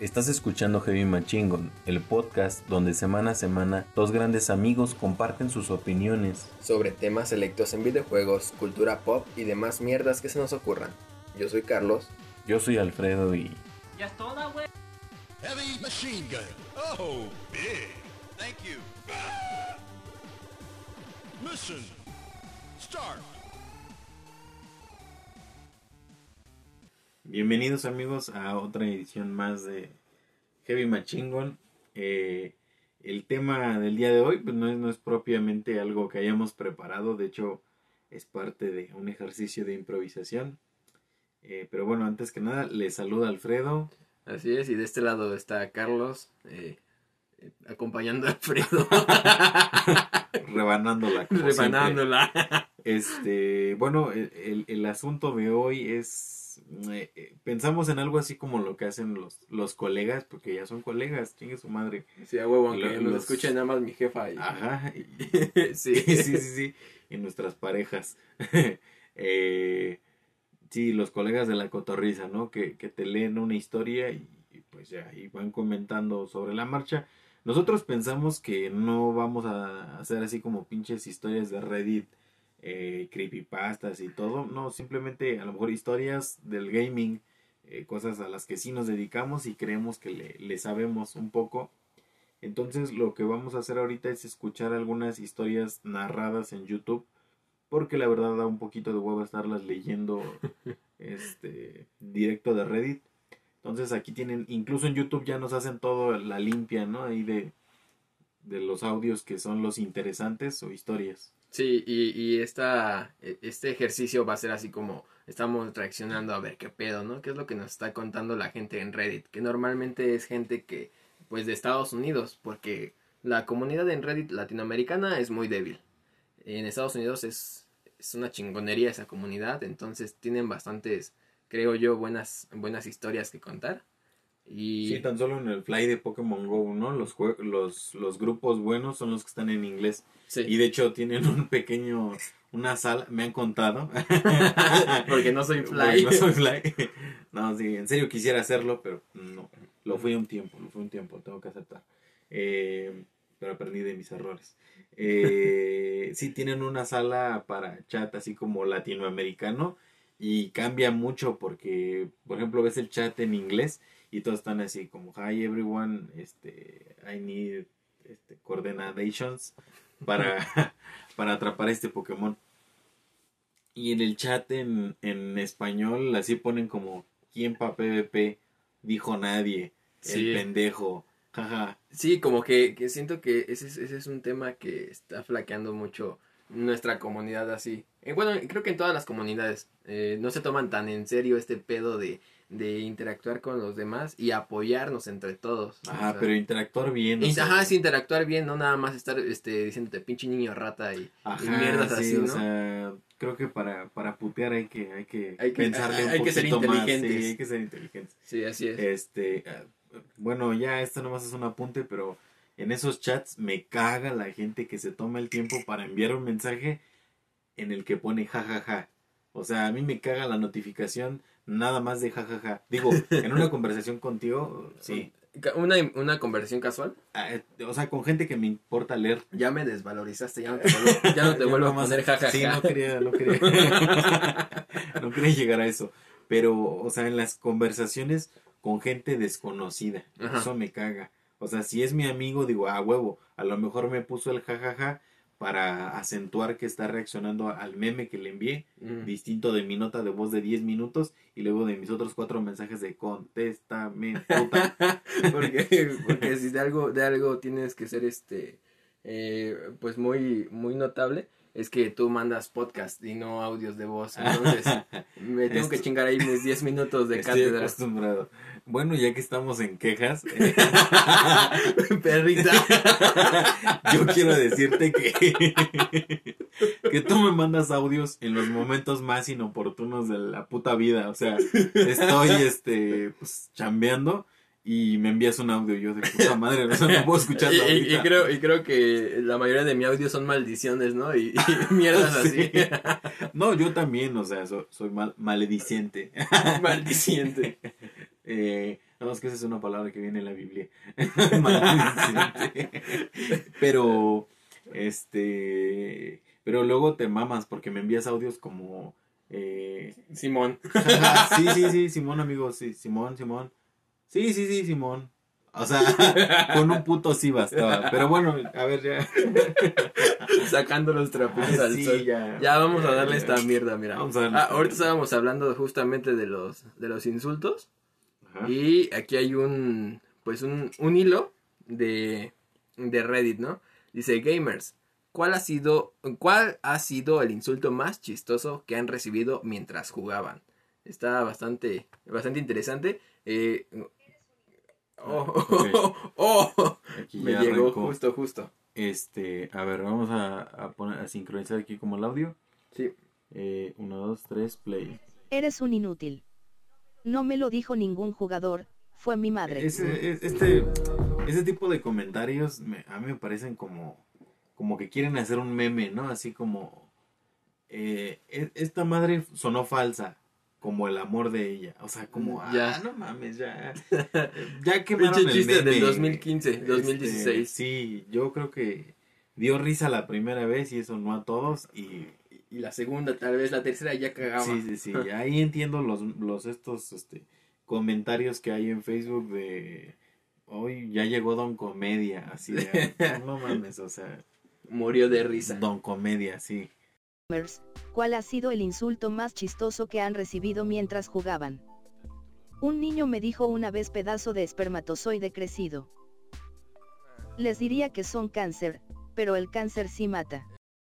Estás escuchando Heavy Machingon, el podcast donde semana a semana dos grandes amigos comparten sus opiniones sobre temas selectos en videojuegos, cultura pop y demás mierdas que se nos ocurran. Yo soy Carlos. Yo soy Alfredo y... Ya es toda, güey. Heavy machine gun. Oh, big. Thank you. Mission. Start. Bienvenidos amigos a otra edición más de Heavy Machingon. Eh, el tema del día de hoy pues no, es, no es propiamente algo que hayamos preparado, de hecho es parte de un ejercicio de improvisación. Eh, pero bueno, antes que nada, les saluda Alfredo. Así es, y de este lado está Carlos, eh, acompañando a Alfredo. Rebanándola. siempre. Rebanándola. Este, bueno, el, el- el asunto de hoy es, eh, eh, pensamos en algo así como lo que hacen los, los colegas, porque ya son colegas, chingue su madre. Sí, a huevo, aunque nos los- escuche nada más mi jefa. Y... Ajá, y- sí. sí, sí, sí, sí, y nuestras parejas. Eh, sí, los colegas de la cotorriza, ¿no? Que, que te leen una historia y, y pues ya, y van comentando sobre la marcha. Nosotros pensamos que no vamos a hacer así como pinches historias de Reddit, eh, creepypastas y todo. No, simplemente a lo mejor historias del gaming, eh, cosas a las que sí nos dedicamos y creemos que le, le sabemos un poco. Entonces lo que vamos a hacer ahorita es escuchar algunas historias narradas en YouTube. Porque la verdad da un poquito de huevo estarlas leyendo este directo de Reddit. Entonces aquí tienen, incluso en YouTube ya nos hacen todo la limpia, ¿no? Ahí de, de los audios que son los interesantes o historias. Sí, y, y esta, e- este ejercicio va a ser así como estamos reaccionando a ver qué pedo, ¿no? ¿Qué es lo que nos está contando la gente en Reddit? Que normalmente es gente que, pues de Estados Unidos, porque la comunidad en Reddit latinoamericana es muy débil. En Estados Unidos es, es una chingonería esa comunidad, entonces tienen bastantes, creo yo, buenas, buenas historias que contar. Y Sí, tan solo en el fly de Pokémon Go, ¿no? Los, los, los grupos buenos son los que están en inglés. sí, Y de hecho tienen un pequeño, una sala, me han contado. porque no soy Porque fly. No soy fly. No, sí, en serio quisiera hacerlo, pero no. Lo fui un tiempo, lo fui un tiempo, tengo que aceptar. Eh, pero aprendí de mis errores. Eh, sí, tienen una sala para chat así como latinoamericano y cambia mucho porque, por ejemplo, ves el chat en inglés y todos están así como, hi everyone, este, I need este, coordinations para, para atrapar este Pokémon. Y en el chat en, en español así ponen como, ¿quién pa' PvP? Dijo nadie, Sí. el pendejo, jaja. Sí, como que, que siento que ese es, ese es un tema que está flaqueando mucho nuestra comunidad así. Eh, bueno, creo que en todas las comunidades eh, no se toman tan en serio este pedo de, de interactuar con los demás y apoyarnos entre todos. O sea, pero interactuar bien. o y- ajá, sí, interactuar bien, no nada más estar este, diciéndote pinche niño rata y, y Ajá, mierdas sí, así, o ¿no? sea, creo que para, para putear hay que, hay que, Hay que- pensarle un hay que ser poquito más. inteligentes. Sí, hay que ser inteligentes. Sí, así es. Este, ah, bueno, ya esto nomás es un apunte, pero en esos chats me caga la gente que se toma el tiempo para enviar un mensaje en el que pone jajaja. O sea, a mí me caga la notificación nada más de jajaja. Digo, en una conversación contigo, sí. Una, una conversación casual, Ah, eh, O sea, con gente que me importa leer. ya me desvalorizaste, ya no te vuelvo, ya no te vuelvo a poner jajaja. Sí, no quería, no quería. no quería llegar a eso. Pero, o sea, en las conversaciones con gente desconocida. Ajá. Eso me caga. O sea, si es mi amigo, digo, ah, huevo, a lo mejor me puso el jajaja para acentuar que está reaccionando al meme que le envié, Mm. distinto de mi nota de voz de 10 minutos y luego de mis otros cuatro mensajes de contéstame, puta. porque, porque si de algo, de algo tienes que ser este eh, pues muy, muy notable, es que tú mandas podcast y no audios de voz. Entonces, me tengo que chingar ahí mis 10 minutos de Estoy cátedra. acostumbrado. Bueno, ya que estamos en quejas, eh, Perrita. Yo quiero decirte que que tú me mandas audios en los momentos más inoportunos de la puta vida, o sea, estoy este pues chambeando y me envías un audio yo de puta madre, no, no puedo escucharlo Y, creo, y creo que la mayoría de mi audio son maldiciones, ¿no? Y, y mierdas así. Sí. No, yo también, o sea, so- soy mal, malediciente. Maldiciente. Eh, no, Sabemos que esa es una palabra que viene en la Biblia. Maldiciente. pero, este, pero luego te mamas porque me envías audios como, eh, Simón. sí, sí, sí, Simón, amigo, sí, Simón, Simón. Sí, sí, sí, Simón. O sea, con un puto sí bastaba. Pero bueno, a ver, ya. Sacando los trapitos al Sí, sol. ya. Ya vamos a darle esta mierda, mira. Vamos a darle Ah, ahorita estábamos hablando justamente de los, de los insultos. Ajá. Y aquí hay un, pues un, un hilo de, de Reddit, ¿no? Dice, gamers, ¿cuál ha, sido, ¿cuál ha sido el insulto más chistoso que han recibido mientras jugaban? Está bastante, bastante interesante. Eh, oh, oh, Aquí me llegó arrancó. justo, justo. Este, a ver, vamos a, a poner, a sincronizar aquí como el audio. Sí. Eh, uno, dos, tres, play. Eres un inútil. No me lo dijo ningún jugador, fue mi madre. Ese, es- este, ese tipo de comentarios me- a mí me parecen como, como que quieren hacer un meme, ¿no? Así como, eh, e- esta madre sonó falsa, como el amor de ella. O sea, como, Ya. ah, no mames, ya. Ya quemaron el chiste del 2015, Este, 2016. sí, yo creo que dio risa la primera vez y eso no a todos y Y la segunda, tal vez la tercera ya cagaba. Sí, sí, sí. Ahí entiendo los, los estos este, comentarios que hay en Facebook de hoy ya llegó Don Comedia, así de no mames, o sea, Murió de risa. Don Comedia, sí. Gamers, ¿Cuál ha sido el insulto más chistoso que han recibido mientras jugaban? Un niño me dijo una vez pedazo de espermatozoide crecido. Les diría que son cáncer, pero el cáncer sí mata.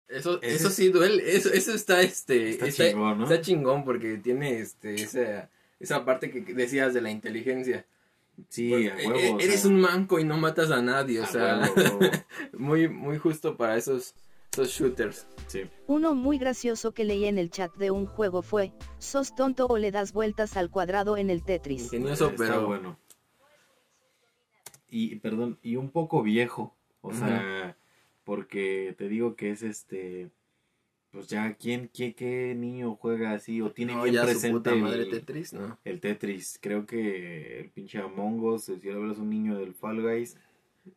Eso, Ese- eso sí duele, eso, eso está este, Está está, chingón, ¿no? está chingón porque tiene este esa, esa parte que decías de la inteligencia. Sí, a huevo. e- o eres sea, un manco y no matas a nadie, o a sea, huevo, a huevo. muy, muy justo para esos, shooters. Sí. Uno muy gracioso que leí en el chat de un juego fue, sos tonto o le das vueltas al cuadrado en el Tetris. Ingenioso, Está pero bueno. Y, perdón, y un poco viejo. O sea, porque te digo que es este. Pues ya, ¿quién, qué, qué niño juega así? O tiene no, bien ya su presente puta madre el, Tetris, ¿no? el Tetris. Creo que el pinche Among Us, si ahora es un niño del Fall Guys.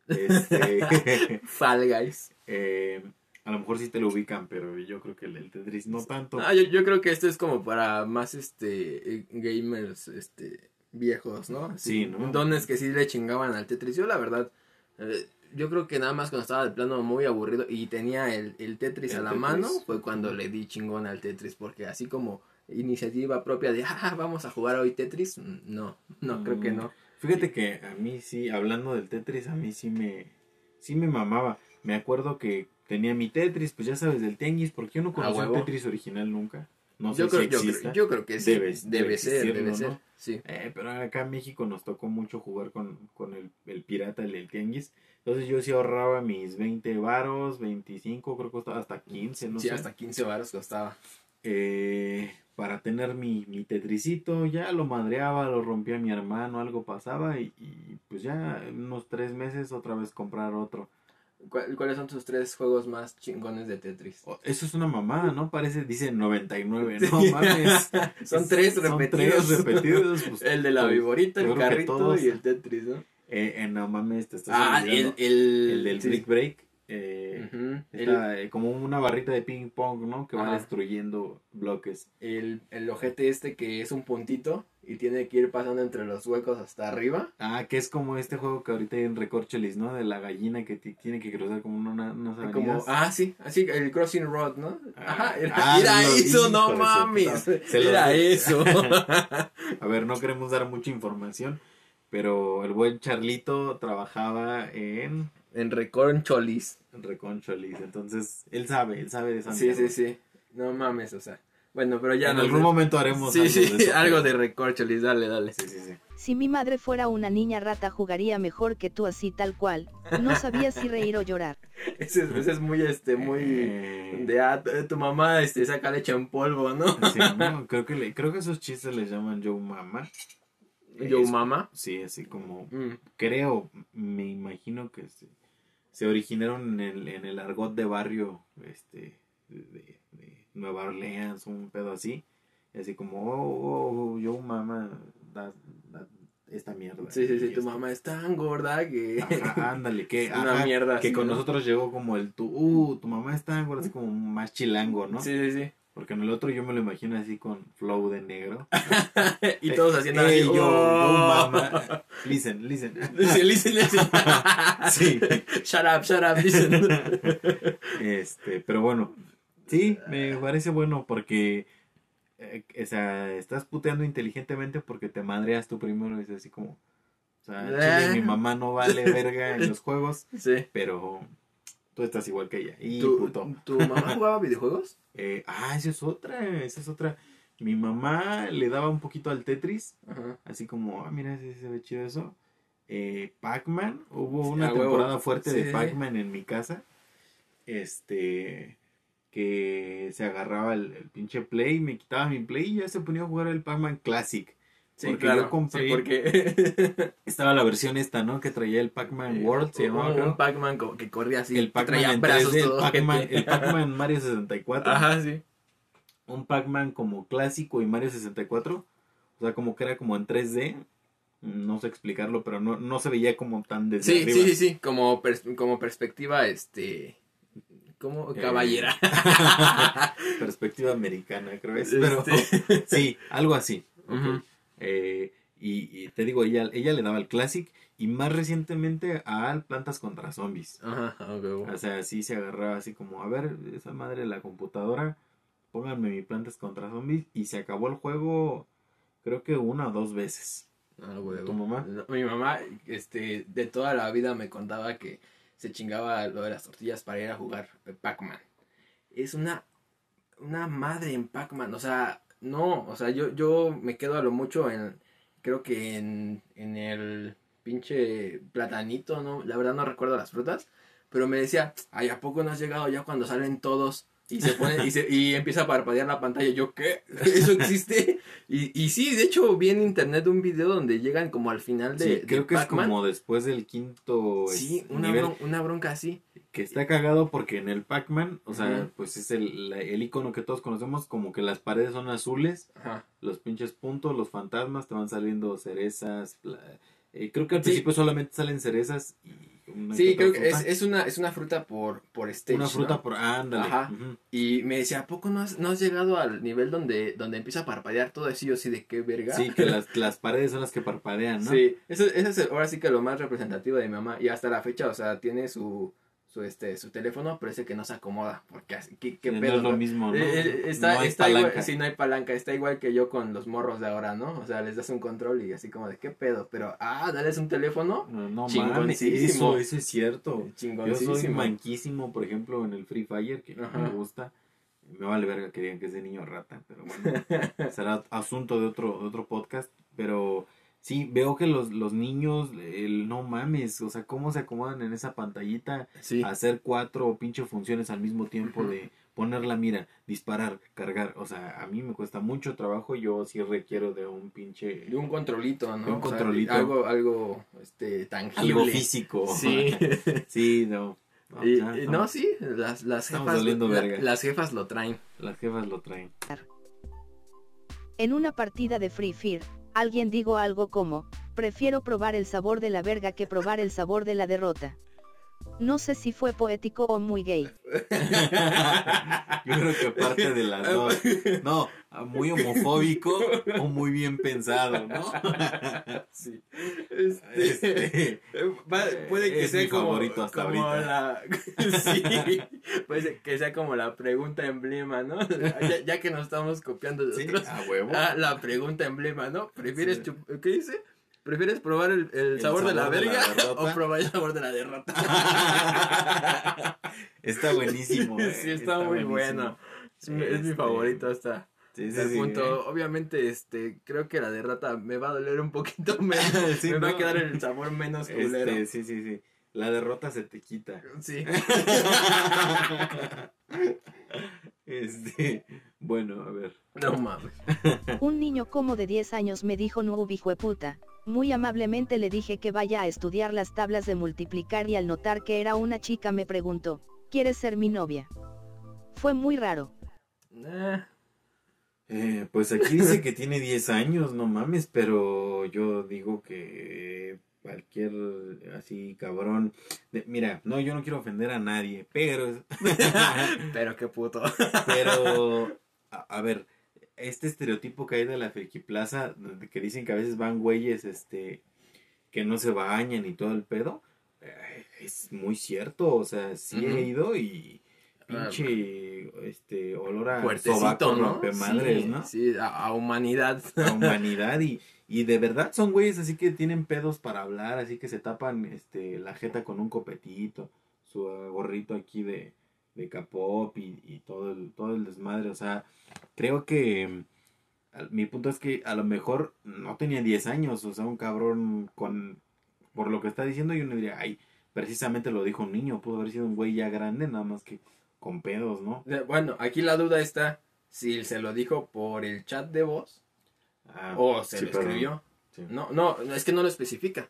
Este, Fall Guys. eh, a lo mejor sí te lo ubican, pero yo creo que el, el Tetris no tanto. Ah, yo, yo creo que este es como para más este eh, gamers este viejos, ¿no? Sí, ¿no? Dones que sí le chingaban al Tetris. Yo la verdad, eh, yo creo que nada más cuando estaba de plano muy aburrido y tenía el, el Tetris El a la Tetris. mano, fue cuando le di chingón al Tetris, porque así como iniciativa propia de, ah, vamos a jugar hoy Tetris, mm, no, no, creo que Mm, no. Fíjate que a mí sí, hablando del Tetris, a mí sí me, sí me mamaba. Me acuerdo que tenía mi Tetris, pues ya sabes, del Tianguis, porque yo no conocí un. Tetris original nunca. No sé yo, creo, si yo, exista. creo, yo creo que sí, Debe- debe, ser, debe ser, ¿no? sí. Eh, pero acá en México nos tocó mucho jugar con, con el, el pirata, el del Tianguis. Entonces yo sí ahorraba mis 20 varos, 25, creo que costaba hasta 15, no sí, sé. hasta 15 baros costaba. eh, para tener mi, mi tetricito, ya lo madreaba, lo rompía mi hermano, algo pasaba y, y, pues ya unos tres meses otra vez comprar otro. ¿Cuál- ¿Cuáles son tus tres juegos más chingones de Tetris? Oh, Eso es una mamada, ¿no? Parece, dice 99, Sí. no mames. Son Es- tres son repetidos. tres repetidos, pues, El de la pues, viborita, el carrito todos. y el Tetris, ¿no? Eh, eh, no mames, te estás Ah, el, el del sí. Brick Break. Eh, está, eh, como una barrita de ping pong, ¿no? Que va Ajá. destruyendo bloques. el, el, ojete este que es un puntito y tiene que ir pasando entre los huecos hasta arriba. Ah, que es como este juego que ahorita hay en Recorcholis, ¿no? De la gallina que ti- tiene que cruzar como una, unas avenidas. Como, ah, sí, así, el Crossing Road, ¿no? Ah, Ajá, era, ah, era eso, no mames. Era eso. A ver, no queremos dar mucha información, pero el buen Charlito trabajaba en en Recorcholis. Reconcholis, entonces él sabe, él sabe de esa Sí, mierda. sí, sí. No mames, o sea. Bueno, pero ya en algún momento haremos Sí, algo sí, de eso, algo de Recorcholis, dale, dale. Sí, sí, sí. Si mi madre fuera una niña rata jugaría mejor que tú así tal cual. No sabía si reír o llorar. Ese, es- ese es muy, este, muy... Eh, De, ah, tu- tu mamá, este, saca leche en polvo, ¿no? sí, no, creo que le- creo que esos chistes les llaman Joe Mama. Yo, mamá. Sí, así como Mm. creo, me imagino que se, se originaron en el, en el argot de barrio este de, de Nueva Orleans, un pedo así. Y así como, oh, oh, oh, yo mamá, da, da esta mierda. Sí, sí, sí, tu mamá es tan gorda que... Ajá, ándale, que, Es una ajá, mierda que con ¿no? nosotros llegó como el tu, uh, tu mamá está gorda, así como más chilango, ¿no? Sí, sí, sí. Porque en el otro yo me lo imagino así con flow de negro. y todos haciendo Eh, así, yo, "Oh". mamá. Listen, listen. Listen, listen, listen. Sí. Shut up, shut up, listen. Este, pero bueno, sí, me parece bueno porque, eh, o sea, estás puteando inteligentemente porque te madreas tú primero y es así como, o sea, chile, mi mamá no vale verga en los juegos, Sí. pero tú estás igual que ella. Y ¿Tu, puto. ¿Tu mamá jugaba videojuegos? Eh, ah, esa es otra, esa es otra. Mi mamá le daba un poquito al Tetris, Ajá. así como, ah, mira, sí se ve chido eso. Eh, Pac-Man, hubo una huevo. temporada fuerte Sí, de. Pac-Man en mi casa. Este, que se agarraba el, el pinche Play, me quitaba mi Play y ya se ponía a jugar el Pac-Man Classic. Sí, Porque claro. yo compré- Sí, porque... Estaba la versión esta, ¿no? Que traía el Pac-Man World, se llamaba, un, Pac-Man que corría así. el Pac-Man traía en brazos 3D, el Pac-Man, Pac-Man Mario 64. Ajá, sí. un Pac-Man como clásico y Mario 64. O sea, como que era como en 3D. No sé explicarlo, pero no, no se veía como tan desde Sí, arriba. sí, sí, sí. Como, pers- como perspectiva, este... Como Eh, caballera. Perspectiva americana, creo es. Pero Este, sí, algo así. Eh, y, y te digo, ella, ella le daba al Classic y más recientemente al Plantas contra Zombies. Ajá, huevo. O sea, sí se agarraba así como, a ver, esa madre de la computadora, pónganme mi Plantas contra Zombies y se acabó el juego creo que una o dos veces. Ah, huevo. ¿Tu mamá? No, mi mamá, este, de toda la vida me contaba que se chingaba lo de las tortillas para ir a jugar Pac-Man. Es una, una madre en Pac-Man, o sea, no, o sea, yo, yo me quedo a lo mucho en, creo que en, en el pinche platanito, ¿no? La verdad no recuerdo las frutas, pero me decía, ay, ¿a poco no has llegado ya cuando salen todos? Y se pone, y, se, y empieza a parpadear la pantalla. Yo, ¿qué? ¿Eso existe? Y, y sí, de hecho, vi en internet un video donde llegan como al final de, Sí, de creo que es como después del quinto Sí, una, nivel. bron- una bronca así. Que está cagado porque en el Pac-Man, o sea, pues es el, la- el icono que todos conocemos, como que las paredes son azules, los pinches puntos, los fantasmas, te van saliendo cerezas. eh, creo que al Sí. principio solamente salen cerezas y una Sí, creo que es, es una, es una fruta por, por stage, una fruta ¿no? por. Ándale. Ajá. Y me decía, ¿a poco no has, no has llegado al nivel donde, donde empieza a parpadear todo? Y yo así de qué verga. Sí, que las, las paredes son las que parpadean, ¿no? Sí, eso, eso es ahora sí que lo más representativo de mi mamá. Y hasta la fecha, o sea, tiene su, su, este, su teléfono, parece que no se acomoda. Porque, ¿qué, qué no pedo? es lo no? mismo, ¿no? Eh, eh, está, No hay está igual, palanca. sí, no hay palanca, está igual que yo con los morros de ahora, ¿no? O sea, les das un control y así como de qué pedo, pero ah, dales un teléfono, No, no Chingoncísimo. eso, eso es cierto. Yo soy manquísimo, por ejemplo, en el Free Fire, que Ajá. me gusta. Me vale verga que digan que es de niño rata, pero bueno, será asunto de otro, de otro podcast. Pero sí, veo que los, los niños, el, no mames, o sea, cómo se acomodan en esa pantallita Sí. a hacer cuatro pinche funciones al mismo tiempo de poner la mira, disparar, cargar. O sea, a mí me cuesta mucho trabajo, yo sí requiero de un pinche... De un controlito, ¿no? De un O sea, controlito. algo, algo, este, tangible. Algo físico. Sí. sí, no. No, Y- ya y estamos- no, sí, las, las estamos jefas, la- verga. las jefas lo traen. Las jefas lo traen. En una partida de Free Fire, alguien dijo algo como, prefiero probar el sabor de la verga que probar el sabor de la derrota. No sé si fue poético o muy gay. Yo creo que parte de las dos. No, muy homofóbico o muy bien pensado, ¿no? Sí. Este, Este, va- puede que es sea mi como, favorito hasta como ahorita. la sí, puede que sea como la pregunta emblema, ¿no? Ya, ya que nos estamos copiando de sí, otros. a huevo. Ah, la pregunta emblema, ¿no? ¿Prefieres Sí. ¿qué dice? ¿Prefieres probar el, el El sabor, de la sabor de la verga o probar el sabor de la derrota? está buenísimo. eh, sí, está, muy buenísimo. bueno. Es, mi- es mi Este, favorito hasta, Sí, sí, el sí, punto. eh. Obviamente, este, creo que la derrota me va a doler un poquito menos. Sí, me va a quedar el sabor menos culero. Este, sí, sí, sí. La derrota se te quita. Sí. Este, bueno, a ver. No mames. Un niño como de 10 años me dijo no puta. Muy amablemente le dije que vaya a estudiar las tablas de multiplicar y al notar que era una chica me preguntó, ¿quieres ser mi novia? Fue muy raro. Eh, Eh, pues aquí dice que tiene 10 años, no mames, pero yo digo que cualquier así cabrón. de- mira, no, yo no quiero ofender a nadie, pero, Pero qué puto. pero, a, a ver, este estereotipo que hay de la Friki Plaza, de que dicen que a veces van güeyes, este, que no se bañan y todo el pedo, eh, es muy cierto, o sea, sí he ido y Ah, pinche, este, olor a sobaco ¿no? rompemadres, sí, ¿no? Sí, a, a humanidad. la humanidad y, y de verdad son güeyes así que tienen pedos para hablar, así que se tapan este la jeta con un copetito, su gorrito aquí de, de K-pop y, y todo el, todo el desmadre, o sea, creo que mi punto es que a lo mejor no tenía 10 años, o sea, un cabrón con por lo que está diciendo yo no diría, ay, precisamente lo dijo un niño, pudo haber sido un güey ya grande, nada más que con pedos, ¿no? Bueno, aquí la duda está si se lo dijo por el chat de voz Ah, o se sí, lo escribió. Sí. No, no, es que no lo especifica.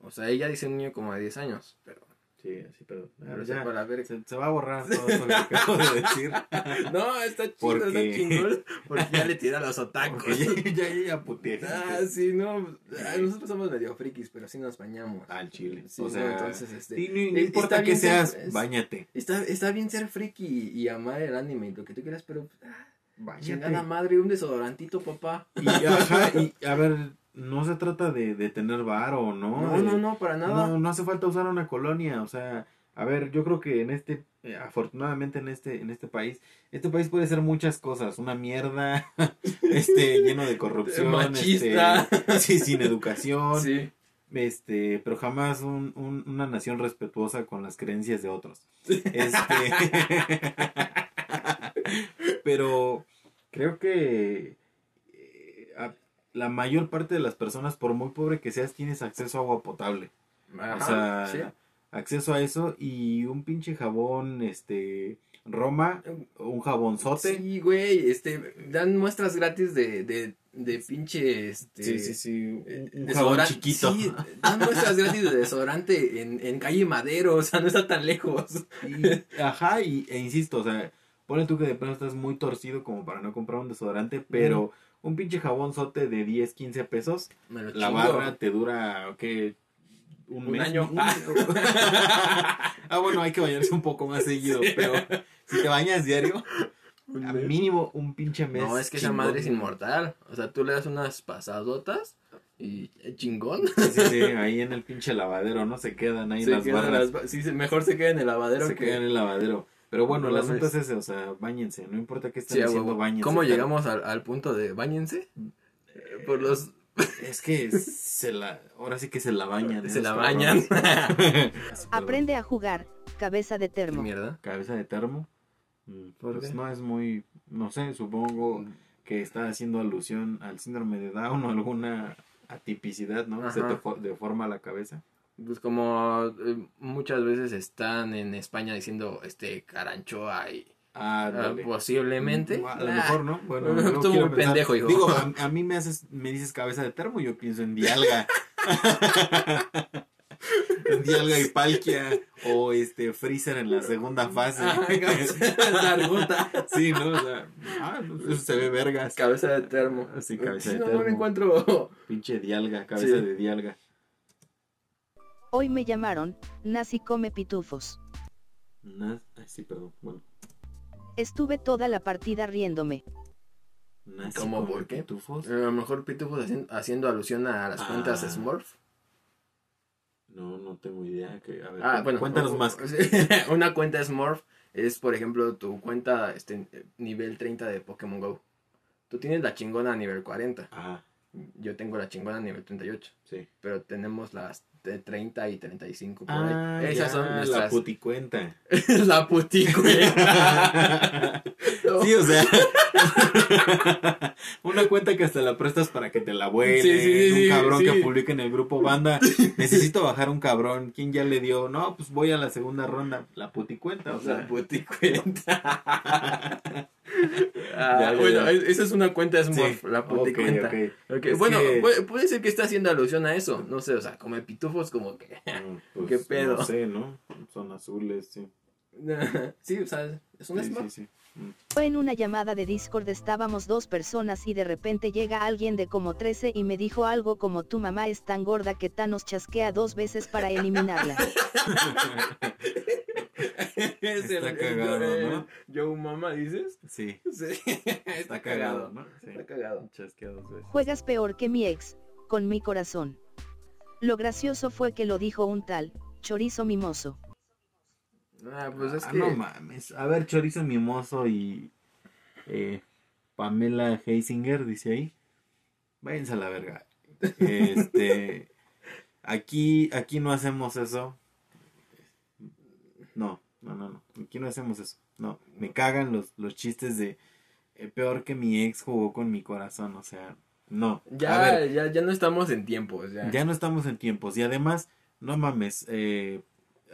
O sea, ella dice un niño como de 10 años, pero... Sí, sí, pero, pero ya, sepa la verga. se, se va a borrar todo esto que acabo de decir. No, está chido, Porque- está chingón. Porque ya le tira a los. Porque ya, ya, ya, puteé. Ah, sí, no. Nosotros somos medio frikis, pero sí nos bañamos. Al chile. Sí, o no, sea, entonces, este, y no, no eh, importa que ser- seas, bañate. Está, está bien ser friki y, y amar el anime y lo que tú quieras, pero. ah, Bañate. chingada madre, un desodorantito, papá. Y, ajá, y a ver, no se trata de, de tener varo, ¿no? No, De- no, no, para nada. No, no hace falta usar una colonia, o sea, a ver, yo creo que en este, eh, afortunadamente en este, en este país, este país puede ser muchas cosas, una mierda, este, lleno de corrupción, Machista. este, sí, sin educación, Sí. este, pero jamás un- un- una nación respetuosa con las creencias de otros. Este, pero creo que la mayor parte de las personas, por muy pobre que seas, tienes acceso a agua potable. Ajá, o sea, sí. acceso a eso y un pinche jabón, este, Roma, un jabonzote. Sí, güey, este, dan muestras gratis de, de, de pinche, este... sí, un, un jabón desodorante. chiquito. Sí, dan muestras gratis de desodorante en, en calle Madero, o sea, no está tan lejos. Y- ajá, y, e insisto, o sea, pone tú que de pronto estás muy torcido como para no comprar un desodorante, pero un pinche jabonzote de 10, 15 pesos, Me lo la barra te dura, ¿qué? Un, Un mes. año. Un- ah, bueno, hay que bañarse un poco más seguido, pero si te bañas diario, a mínimo un pinche mes. No, es que esa madre es inmortal. O sea, tú le das unas pasadotas y chingón. Sí, sí, sí, ahí en el pinche lavadero, ¿no? Se quedan ahí Se las quedan barras. las sí, mejor se queda en el lavadero se que... quedan en el lavadero. Pero bueno, No el asunto es ese, o sea, bañense, no importa qué estén Sí, haciendo, huevo. bañense. ¿Cómo llegamos al, al punto de bañense? Eh, Por los... Es que se la, ahora sí que se la bañan. Se la bañan. Aprende a jugar, cabeza de termo. Mierda. Cabeza de termo. Mm, ¿Por Pues no es muy, no sé, supongo que está haciendo alusión al síndrome de Down o alguna atipicidad, ¿no? Se Ajá. te fo- deforma la cabeza. Pues como eh, muchas veces están en España diciendo este caranchoa y Ah, posiblemente. Mm, A lo mejor, ¿no? Bueno, muy quiero pensar- pendejo, hijo. Digo, a, a mí me haces, me dices cabeza de termo, yo pienso en dialga. en dialga y palkia o este freezer en la segunda fase. Ah, sí, ¿no? O sea, ah, no, eso se ve vergas. Cabeza de termo. Sí, cabeza de no, termo. no le encuentro. Pinche dialga, cabeza Sí. de dialga. Hoy me llamaron, Nazi come pitufos. Na- ay, sí, perdón. Bueno. Estuve toda la partida riéndome. nazi ¿Cómo, come por qué? pitufos. A lo mejor Pitufos haciendo, haciendo alusión a las cuentas Ah. Smurf. No, no tengo idea. Que, a ver, Ah, bueno. cuéntanos o- más. Una cuenta Smurf es, por ejemplo, tu cuenta este, nivel 30 de Pokémon Go. Tú tienes la chingona a nivel 40. Ah, Yo tengo la chingona a nivel 38. sí. Pero tenemos las de 30 y 35 por Ah, ahí. Esas ya, son la nuestras. puticuenta. la puticuenta. Sí, o sea, una cuenta que hasta la prestas para que te la vuelen, Sí, sí, sí, un cabrón sí. que publica en el grupo banda, necesito bajar un cabrón, ¿quién ya le dio? No, pues voy a la segunda ronda, la puticuenta, o sea, La puticuenta. Ah, Ya, bueno, ya. esa es una cuenta Smurf, sí. la Ok, puticuenta. ok. Ok, Es bueno, que- puede, puede ser que esté haciendo alusión a eso. No sé, o sea, como pitufos, como que. Mm, pues, ¿Qué pedo? No sé, ¿no? Son azules, sí. sí, o sea, es un Sí, Smurf. sí, sí. En una llamada de Discord estábamos dos personas y de repente llega alguien de como 13 y me dijo algo como tu mamá es tan gorda que Thanos chasquea dos veces para eliminarla. Es Está cagado, el- ¿no? Joe Mama, ¿dices? Sí, Sí. está cagado, ¿no? Sí. Está cagado. Chasquea dos veces. Juegas peor que mi ex, con mi corazón. Lo gracioso fue que lo dijo un tal, chorizo mimoso. Ah, pues es Ah, que... no mames. A ver, Chorizo Mimoso y eh, Pamela Heisinger, dice ahí. Váyanse a la verga. Este, aquí, aquí no hacemos eso. No, no, no, no. Aquí no hacemos eso. No, me cagan los, los chistes de eh, peor que mi ex jugó con mi corazón. O sea, no. A ya, ver, ya, ya no estamos en tiempos, ya. ya no estamos en tiempos. Y además, no mames. eh,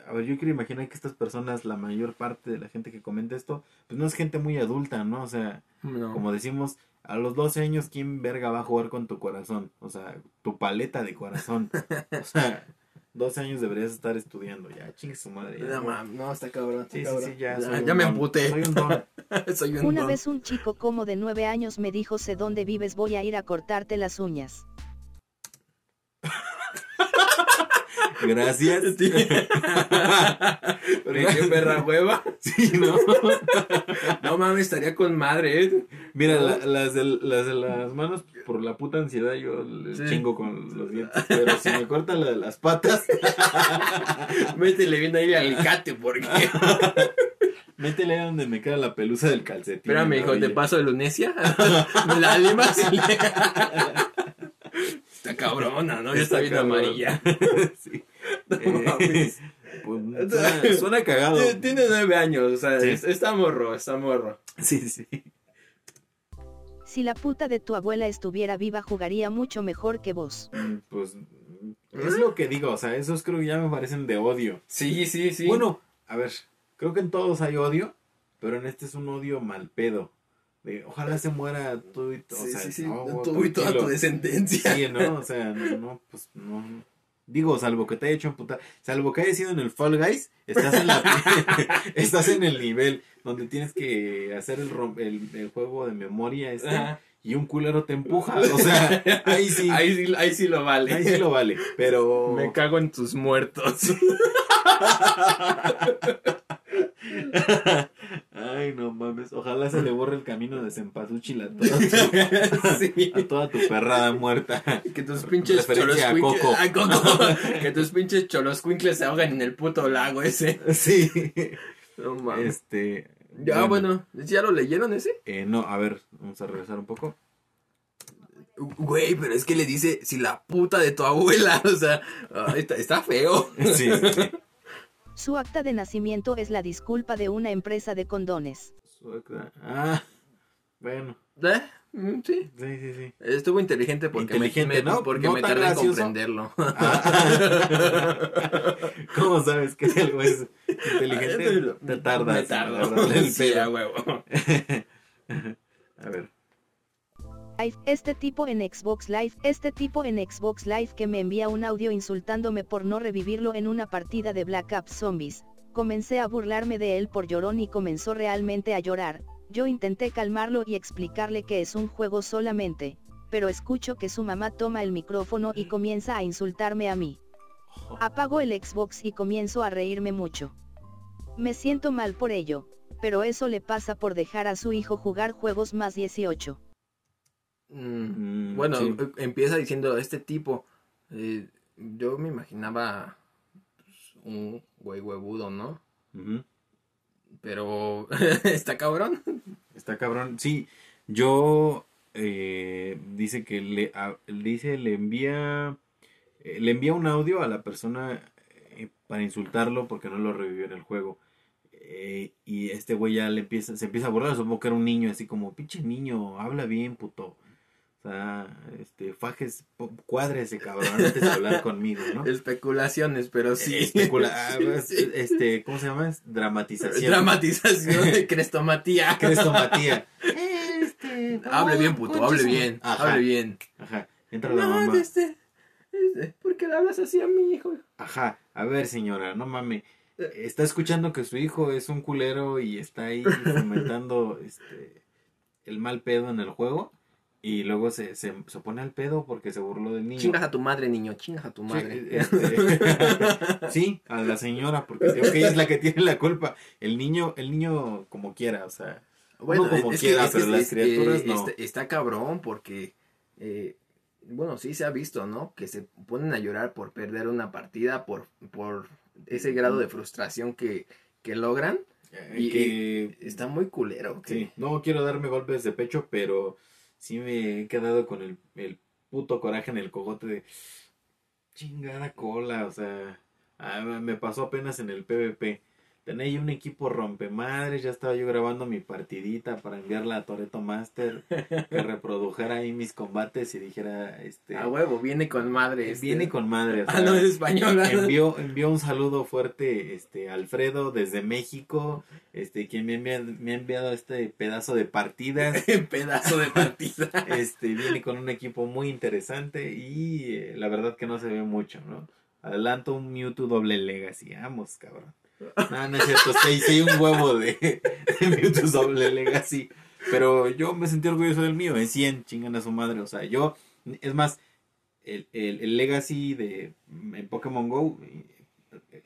a ver, yo quiero imaginar que estas personas, la mayor parte de la gente que comenta esto, pues no es gente muy adulta, ¿no? O sea, No. como decimos, a los 12 años, ¿quién verga va a jugar con tu corazón? O sea, tu paleta de corazón. O sea, 12 años deberías estar estudiando. Ya, chingue su madre. ya, No, ¿no? está cabrón. está Sí, sí, cabrón. sí, ya. Ya, me emputé. Soy un don. Soy un Una don. vez un chico como de 9 años me dijo sé dónde vives voy a ir a cortarte las uñas. Gracias. Sí. Pero qué perra hueva. Sí, ¿no? No mames, estaría con madre, ¿eh? Mira, la- las, de, las de las manos, por la puta ansiedad, yo le Sí. chingo con los dientes. Pero si me cortan la de las patas, Métele bien ahí el alicate, porque. métele ahí donde me queda la pelusa del calcetín. Espérame, hijo. ¿te paso de lunecia? ¿Me la limas? y le- Está cabrona, ¿no? Ya está, bien cabrón. amarilla. sí. No Eh, pues, suena, suena cagado. Tiene- nueve años, o sea, Sí. es- está morro, está morro. Sí, sí. Si la puta de tu abuela estuviera viva jugaría mucho mejor que vos. Mm, Pues es lo que digo, o sea, esos creo que ya me parecen de odio. Sí, sí, sí. Bueno, a ver, creo que en todos hay odio, pero en este es un odio mal pedo. De, ojalá se muera tú y sí, o sea, sí, sí. no, Tú y toda tu descendencia. Sí, ¿no? O sea, no, no, pues no. Digo, salvo que te haya hecho amputar, salvo que haya sido en el Fall Guys, estás en la estás en el nivel donde tienes que hacer el, rom- el, el juego de memoria este, Ajá. y un culero te empuja. O sea, ahí sí, ahí, Ahí sí, ahí sí lo vale. sí lo vale. Pero Me cago en tus muertos. Ay, no mames. Ojalá se le borre el camino de Cempasúchil a sí. a toda tu perrada muerta. Que tus pinches Referencia a choloscuincles- Coco. a Coco. Que tus pinches choloscuincles se ahogan en el puto lago ese. Sí. No mames. Este. Ya, bueno, ¿ya lo leyeron ese? eh, no, a ver, vamos a regresar un poco. Güey, pero es que le dice, si la puta de tu abuela, o sea, está, está feo. Sí. Su acta de nacimiento es la disculpa de una empresa de condones. Sueca. Ah, bueno, ¿Eh? Mm, Sí. sí, sí, sí. Estuvo inteligente porque Inteligente, me, ¿no? porque No me tan tardé en comprenderlo. Ah. ¿Cómo sabes que algo es inteligente? Te tardas. Me tardo. el Sí, a huevo. Este tipo en Xbox Live, este tipo en Xbox Live que me envía un audio insultándome por no revivirlo en una partida de Black Ops Zombies. Comencé a burlarme de él por llorón y comenzó realmente a llorar. Yo intenté calmarlo y explicarle que es un juego solamente, pero escucho que su mamá toma el micrófono y comienza a insultarme a mí. Apago el Xbox y comienzo a reírme mucho. Me siento mal por ello, pero eso le pasa por dejar a su hijo jugar juegos más 18. Mm, bueno, sí. eh, empieza diciendo este tipo. eh, yo me imaginaba pues, un güey huevudo, ¿no? Pero está cabrón. Está cabrón. Sí, yo eh, dice que le a- dice le envía eh, le envía un audio a la persona eh, para insultarlo porque no lo revivió en el juego. Eh, y este güey ya le empieza, se empieza a burlar, supongo que era un niño así como, pinche niño, habla bien, puto. O sea, este, fajes, po- cuádrese, cabrón, antes de hablar conmigo, ¿no? Especulaciones, pero sí. Especula- ah, Sí, sí. este, ¿cómo se llama? Dramatización. Dramatización de crestomatía. Crestomatía. Este, por hable bien, puto, hable bien, Ajá, hable bien. Ajá. Entra la No, mamá. este, este, ¿por qué le hablas así a mi hijo? Ajá. A ver, señora, no mames. está escuchando que su hijo es un culero y está ahí fomentando este, el mal pedo en el juego. Y luego se, se, se pone al pedo porque se burló del niño. Chingas a tu madre, niño, chingas a tu Sí, madre. este, sí, a la señora, porque creo que ella es la que tiene la culpa. El niño, el niño como quiera, o sea, uno como es quiera, pero las es criaturas no. Está, está cabrón porque, eh, bueno, sí se ha visto, ¿no? Que se ponen a llorar por perder una partida, por, por ese grado de frustración que, que logran. eh, y- que Está muy culero. Sí, no quiero darme golpes de pecho, pero sí me he quedado con el, el puto coraje en el cogote de chingada cola, o sea, ah, me pasó apenas en el PvP. Tenía yo un equipo rompemadres, ya estaba yo grabando mi partidita para enviarla a Toreto Master, que reprodujera ahí mis combates y dijera, este, A huevo, viene con madre. este. viene con madre. o Ah, sea, no, es española. envió, envió un saludo fuerte este Alfredo desde México, este quien me, envía- me ha enviado este pedazo de partidas. Pedazo de partida. Este viene con un equipo muy interesante y eh, la verdad que no se ve mucho, ¿no? Adelanto un Mewtwo doble Legacy, vamos, cabrón. No, no es cierto, sí, sí un huevo de, de Mewtwo doble Legacy, pero yo me sentí orgulloso del mío, en 100, chingan a su madre, o sea, yo, es más, el, el, el Legacy de en Pokémon Go,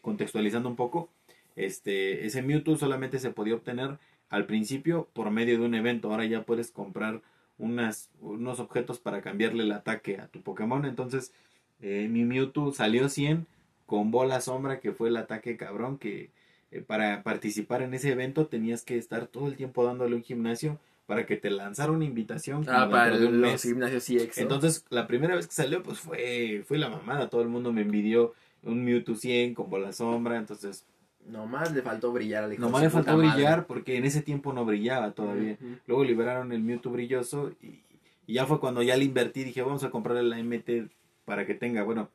contextualizando un poco, este, ese Mewtwo solamente se podía obtener al principio por medio de un evento. Ahora ya puedes comprar unas, unos objetos para cambiarle el ataque a tu Pokémon. Entonces, eh, mi Mewtwo salió 100 con bola sombra, que fue el ataque cabrón. Que eh, para participar en ese evento tenías que estar todo el tiempo dándole un gimnasio para que te lanzara una invitación. Ah, para dentro de un los mes. gimnasios sí, exo. Entonces, la primera vez que salió, pues fue, fue la mamada. Todo el mundo me envidió un Mewtwo 100 con bola sombra. Entonces, Nomás le faltó brillar al hijo nomás le faltó madre. brillar porque en ese tiempo no brillaba todavía. Luego liberaron el Mewtwo brilloso y, y ya fue cuando ya le invertí. Dije, vamos a comprarle la MT para que tenga, bueno,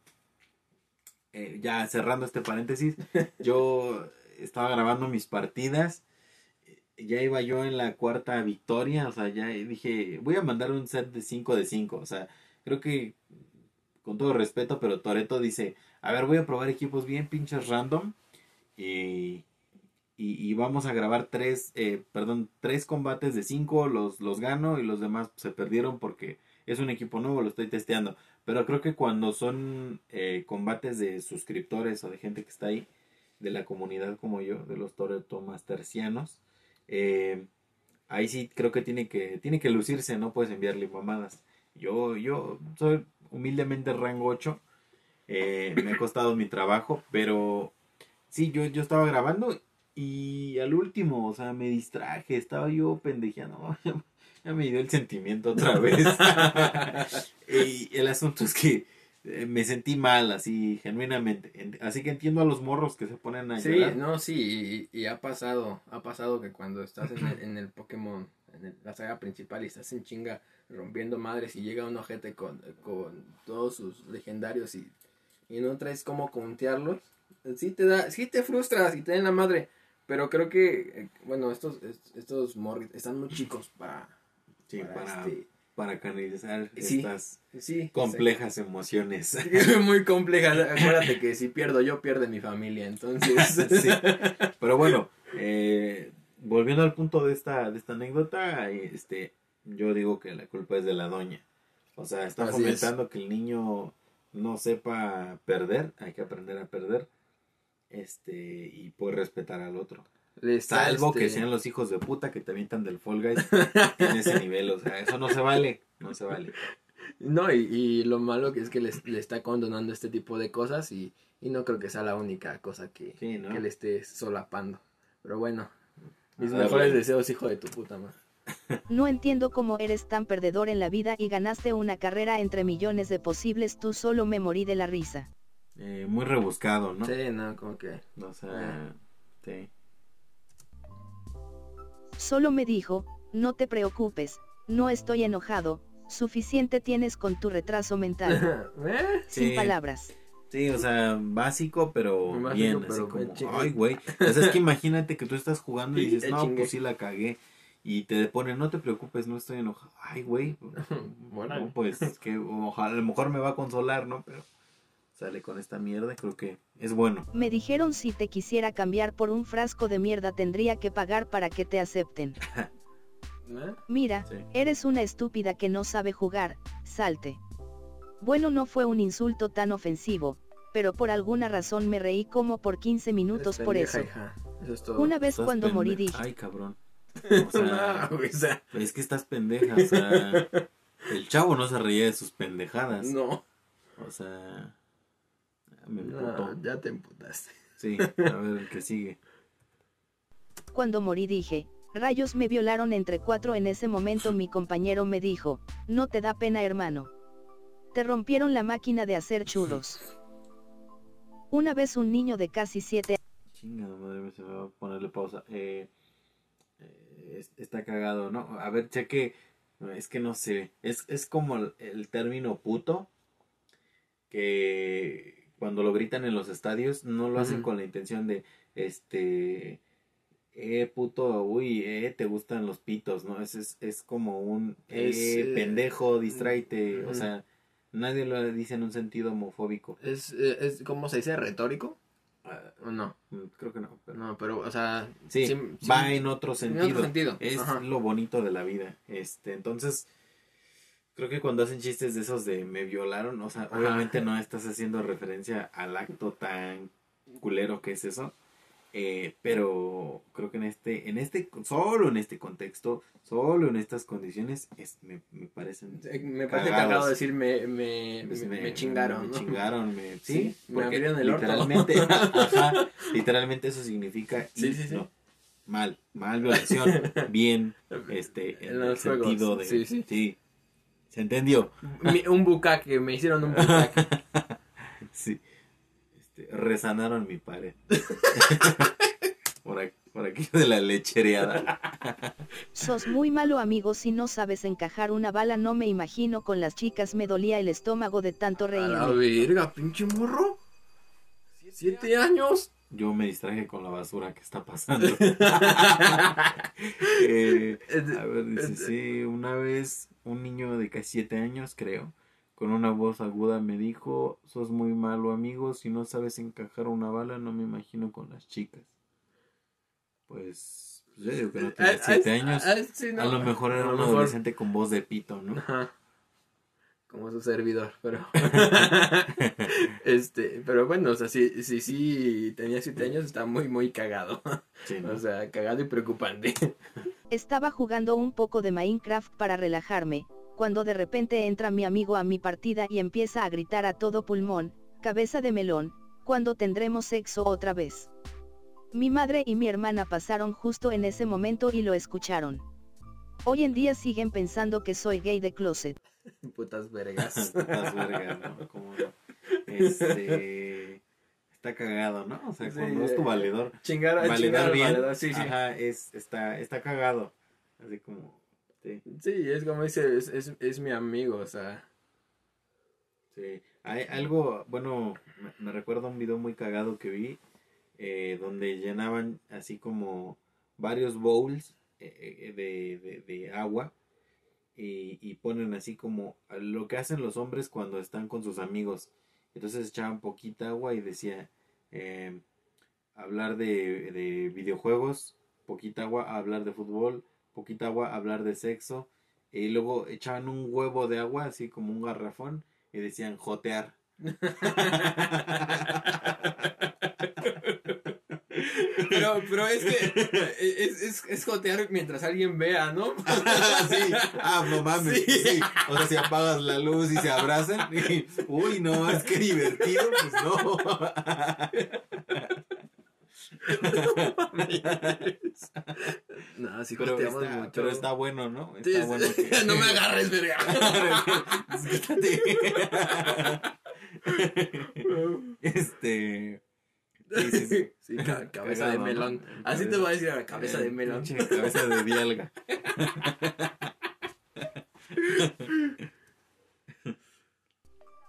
eh, ya cerrando este paréntesis, yo estaba grabando mis partidas. Ya iba yo en la cuarta victoria, o sea, ya dije, voy a mandar un set de 5 de 5, o sea, creo que con todo respeto, pero Toreto dice, a ver, voy a probar equipos bien pinches random y, y, y vamos a grabar tres, eh, perdón, tres combates de cinco, los, los gano y los demás se perdieron porque es un equipo nuevo, lo estoy testeando. Pero creo que cuando son eh, combates de suscriptores o de gente que está ahí, de la comunidad como yo, de los Toreto Mastercianos, eh, ahí sí creo que tiene que tiene que lucirse, no puedes enviarle mamadas. Yo, yo soy humildemente rango 8, eh, me ha costado mi trabajo, pero sí, yo, yo estaba grabando y al último, o sea, me distraje, estaba yo pendejeando, ya me dio el sentimiento otra vez. y el asunto es que eh, me sentí mal, así, genuinamente. En- Así que entiendo a los morros que se ponen a Sí, llorar. no, sí, y, y ha pasado, ha pasado que cuando estás en el, en el Pokémon, en el- la saga principal y estás en chinga rompiendo madres y llega un ojete con, con todos sus legendarios y, y no traes cómo contearlos, sí te da, sí te frustras y te den la madre, pero creo que, eh, bueno, estos, est- estos morris están muy chicos para, Sí, para, para, este, para canalizar Sí. estas sí, complejas emociones. muy compleja, acuérdate que si pierdo yo, pierde mi familia, entonces... Pero bueno, eh, volviendo al punto de esta, de esta anécdota, este, yo digo que la culpa es de la doña. O sea, está Así fomentando que el niño no sepa perder, hay que aprender a perder, este, y pues respetar al otro. Salvo que este, sean los hijos de puta que te avientan del Fall Guys en ese nivel, o sea, eso no se vale, no se vale. No, y, y lo malo que es que le, le está condonando este tipo de cosas y, y no creo que sea la única cosa que, Sí, ¿no? que le esté solapando. Pero bueno, mis mejores bueno. deseos, hijo de tu puta madre. No entiendo cómo eres tan perdedor en la vida y ganaste una carrera entre millones de posibles, tú solo me morí de la risa. Eh, muy rebuscado, ¿no? Sí, no, como que... O sea, sí. Solo me dijo, no te preocupes, no estoy enojado, suficiente tienes con tu retraso mental. ¿Eh? Sin Sí. palabras. Sí, o sea, básico, pero Básico, bien, pero así como, ay, güey. O sea, es que imagínate que tú estás jugando y dices, no, pues sí la cagué. Y te ponen, no te preocupes, no estoy enojado. Ay, güey. Bueno. No, pues, que ojalá, a lo mejor me va a consolar, ¿no? Pero, sale con esta mierda, creo que es bueno. Me dijeron si te quisiera cambiar por un frasco de mierda tendría que pagar para que te acepten. ¿Eh? Mira, Sí. eres una estúpida que no sabe jugar, salte. Bueno, no fue un insulto tan ofensivo, pero por alguna razón me reí como por 15 minutos por eso. hija. Eso es todo. Una vez Estás cuando pende- morí dije, Ay, cabrón. O sea, No, güey, o sea, es que estás pendeja, o sea, el chavo no se reía de sus pendejadas. no. O sea, me No, emputó. ya te emputaste. Sí, a ver el que sigue. cuando morí dije, rayos me violaron entre cuatro en ese momento mi compañero me dijo, no te da pena hermano. Te rompieron la máquina de hacer churros. Una vez un niño de casi siete Chingada madre, me se me va a ponerle pausa. Eh, eh, es- está cagado, ¿no? A ver, cheque. Es que no sé. Es, es como el, el término puto. Que cuando lo gritan en los estadios, no lo hacen con la intención de. Este. Eh, puto, uy, eh, te gustan los pitos, ¿no? Es, es, es como un. Eh, eh, pendejo, distráete. O ujú. sea, nadie lo dice en un sentido homofóbico. ¿Es, eh, es ¿cómo se dice? ¿Retórico? Ah, ¿O no? mm, creo que no. pero- No, pero, o sea... Sí, sí- va sí- en otro en sentido. otro sentido. Es Ajá. lo bonito de la vida. Este, entonces, creo que cuando hacen chistes de esos de me violaron, o sea, Ajá. obviamente no estás haciendo referencia al acto tan culero que es eso. eh, pero creo que en este, en este, solo en este contexto, solo en estas condiciones, es, me, me parecen. Eh, Me parece cagado decir me, me, pues, me, me chingaron, Me ¿no? chingaron, me, sí, Sí, me porque abrieron el orto. literalmente, ajá, literalmente eso significa Sí, y sí, sí. no, mal, mal violación, bien, este, en, el sentido de, sí, sí. Se entendió, Mi- un bucaque, me hicieron un bucaque. sí, este, resanaron mi pared, por aquí, por aquí de la lechereada, Sos muy malo amigo si no sabes encajar una bala no me imagino con las chicas me dolía el estómago de tanto A la verga, pinche morro. Siete años. Yo me distraje con la basura que está pasando, Eh, A ver, dice, sí, una vez un niño de casi siete años, creo, con una voz aguda me dijo, sos muy malo amigo, si no sabes encajar una bala, no me imagino con las chicas. Pues, pues yo digo que no tenía siete años, a lo mejor era un adolescente con voz de pito, ¿no? Ajá. Como su servidor, pero. este, pero bueno, o sea, sí, sí, sí, tenía siete años, está muy, muy cagado. Sí, ¿no? O sea, cagado y preocupante. Estaba jugando un poco de Minecraft para relajarme, cuando de repente entra mi amigo a mi partida y empieza a gritar a todo pulmón, cabeza de melón, ¿cuándo tendremos sexo otra vez? Mi madre y mi hermana pasaron justo en ese momento y lo escucharon. Hoy en día siguen pensando que soy gay de closet. Putas vergas. Putas vergas, ¿no? ¿Cómo no? Este, está cagado, ¿no? O sea, Sí, cuando es tu eh, valedor. Chingar, validar chingar al bien. valedor, sí, sí. Ajá, es, está, está cagado. Así como, sí, Sí, es como dice, es, es, es mi amigo, o sea. sí. Hay algo, bueno, me, recuerda un video muy cagado que vi, eh, donde llenaban así como varios bowls de, de, de agua y, y ponen así como lo que hacen los hombres cuando están con sus amigos. Entonces echaban poquita agua y decía, eh, hablar de, de videojuegos, poquita agua, hablar de fútbol, poquita agua, hablar de sexo. Y luego echaban un huevo de agua, así como un garrafón, y decían jotear. Pero, es que es, es, es jotear mientras alguien vea, ¿no? sí, ah, no mames. Sí. sí. O sea, si apagas la luz y se abrazan, y, uy, no, es que divertido, pues no. No, sí Pero joteamos está, mucho. pero está bueno, ¿no? Está sí. bueno que... No me agarres, verga. Este. Sí, sí, sí. Sí, ca- cabeza Cagado, de ¿no? melón. Así te voy a decir ahora, cabeza de Eh, melón. Cabeza de dialga.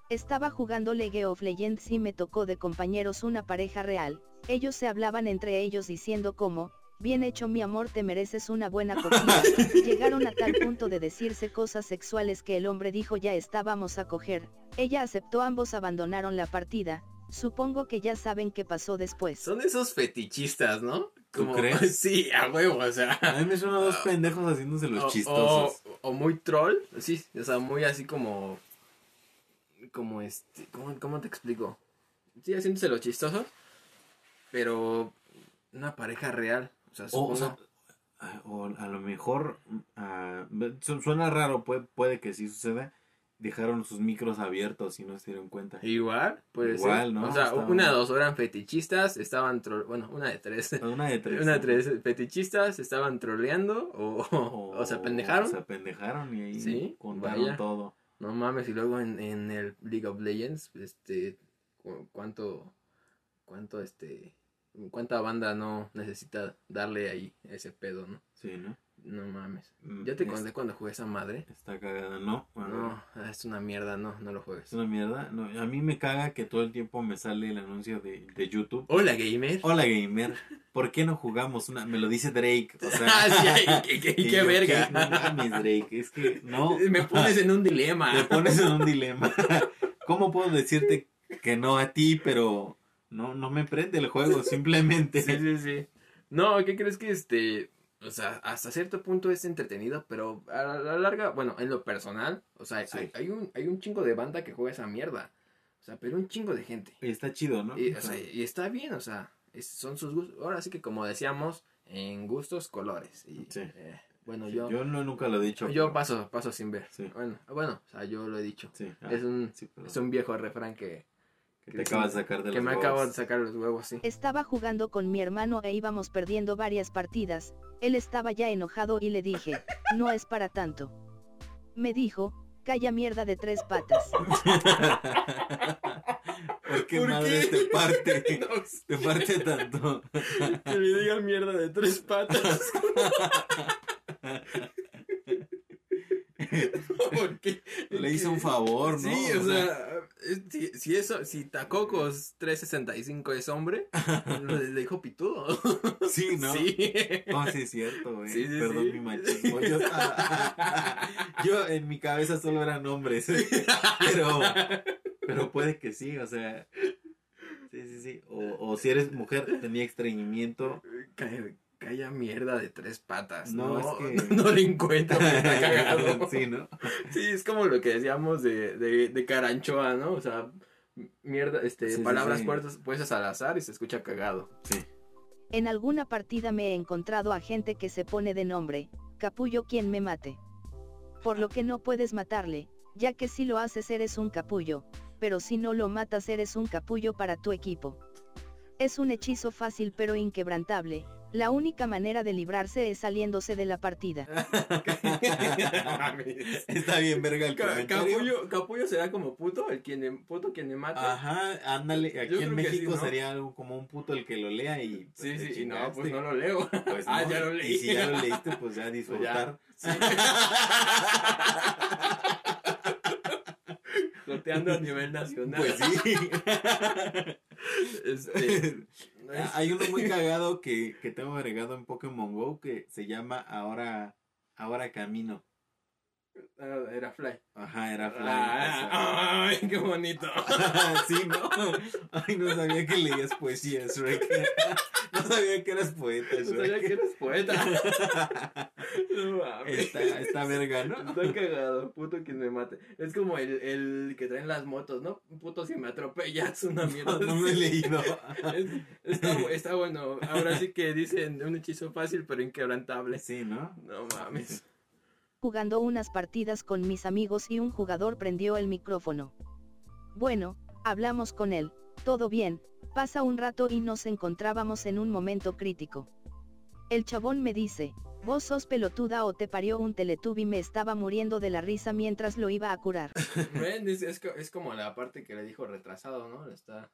Estaba jugando League of Legends y me tocó de compañeros una pareja real, ellos se hablaban entre ellos diciendo como, Bien hecho mi amor, te mereces una buena cogida. Llegaron a tal punto de decirse cosas sexuales que el hombre dijo ya estábamos a coger. Ella aceptó, ambos abandonaron la partida. Supongo que ya saben qué pasó después. Son esos fetichistas, ¿no? ¿Tú crees? Sí, a huevo, o sea. A mí me suenan dos pendejos haciéndose los o- chistosos. O, o muy troll, sí, o sea, muy así como. Como este. ¿Cómo, cómo te explico? Sí, haciéndose los chistosos. Pero. Una pareja real. O sea, supongo. o sea, a- o a lo mejor ah, su- suena raro, puede, puede que sí suceda. Dejaron sus micros abiertos y no se dieron cuenta. Igual, puede Igual. ¿no? O sea, Está- una de dos eran fetichistas, estaban tro- bueno, una de tres. Una de tres. Una de tres fetichistas estaban troleando o, o, o se apendejaron. Se apendejaron y ahí Sí, contaron vaya. todo. No mames, y luego en, en el League of Legends, este, cu- cuánto, cuánto, este, cuánta banda no necesita darle ahí ese pedo, ¿no? Sí, ¿no? No mames. Mm, Ya te es- conté cuando jugué esa madre. Está cagada, ¿no? No, es una mierda, no, no lo Es juegues. una mierda. No, a mí me caga que todo el tiempo me sale el anuncio de, de YouTube. Hola, gamer. Hola gamer, ¿por qué no jugamos una? Me lo dice Drake, o sea. Sí, qué, qué- y qué yo, verga. No mames, Drake, es que no. Me pones en un dilema. Me pones en un dilema. ¿Cómo puedo decirte que no a ti, pero no, no me prende el juego, simplemente? Sí, sí, sí. No, ¿qué crees que este, o sea, hasta cierto punto es entretenido, pero a la, la larga, bueno, en lo personal, o sea, Sí. hay, hay un, hay un chingo de banda que juega esa mierda. O sea, pero un chingo de gente. Y está chido, ¿no? Y, o sea, y está bien, o sea, es- son sus gustos. Ahora sí que como decíamos, en gustos, colores. Y, Sí. eh, bueno, Sí, yo, yo no, nunca lo he dicho. yo pero- paso, paso sin ver. Sí. Bueno, bueno, o sea, yo lo he dicho. Sí, ah, Es un, es un viejo refrán que, que te acabas de sacar de que los me huevos. acabo de sacar los huevos, sí. Estaba jugando con mi hermano e íbamos perdiendo varias partidas, él estaba ya enojado y le dije, no es para tanto. Me dijo, calla mierda de tres patas. ¿Por qué ¿Por madre qué? te parte? No sé. Te parte tanto. Que le digan mierda de tres patas. Porque Le hizo un favor, ¿no? Sí, o sea, si, si eso, si Tacocos 365 es hombre, le, dijo pitudo. Sí, ¿no? Sí. No, sí es cierto, güey. Sí, sí, Perdón sí. mi machismo. Yo, yo en mi cabeza solo eran hombres. Pero, pero puede que sí, o sea. Sí, sí, sí. O, o si eres mujer, tenía estreñimiento. Calla, calla mierda de tres patas. No, No, es que- no, le encuentro, está cagado. Sí, ¿no? Sí, es como lo que decíamos de, de, de Caranchoa, ¿no? O sea, mierda, este, Sí, sí, palabras sí. puestas- puestas al azar y se escucha cagado. Sí. En alguna partida me he encontrado a gente que se pone de nombre, capullo quien me mate. Por lo que no puedes matarle, ya que si lo haces eres un capullo, pero si no lo matas eres un capullo para tu equipo. Es un hechizo fácil pero inquebrantable, la única manera de librarse es saliéndose de la partida. Está bien, verga el Ca-. Capullo, capullo será como puto, el quien puto quien me mata. Ajá, ándale. Aquí Yo en México sí, ¿no? sería algo como un puto el que lo lea y. pues, Sí, sí, y no, pues no lo leo. Pues ah, no, ya lo leí. Y si ya lo leíste, pues ya Pues disfrutar. ya. Joteando a nivel nacional. Pues sí. Este, Hay uno muy cagado que, que tengo agregado en Pokémon Go que se llama Ahora, Ahora Camino. ah, era Fly. Ajá, era Fly. Ah, ay, qué bonito. sí, ¿no? Ay, no sabía que leías poesía, Shrek. No sabía que eras poeta, No sabía que eres poeta. No mames. Está, está verga, ¿no? Está cagado, puto quien me mate. Es como el, el que traen las motos, ¿no? Puto si me atropellas, una mierda. No, no me he leído. Es- está, está bueno. Ahora sí que dicen un hechizo fácil pero inquebrantable. Sí, ¿no? No mames. Jugando unas partidas con mis amigos y un jugador prendió el micrófono. Bueno, hablamos con él, todo bien, pasa un rato y nos encontrábamos en un momento crítico. El chabón me dice, vos sos pelotuda o te parió un teletubi me estaba muriendo de la risa mientras lo iba a curar. Ven, es, es, co- es como la parte que le dijo retrasado, ¿no? Está,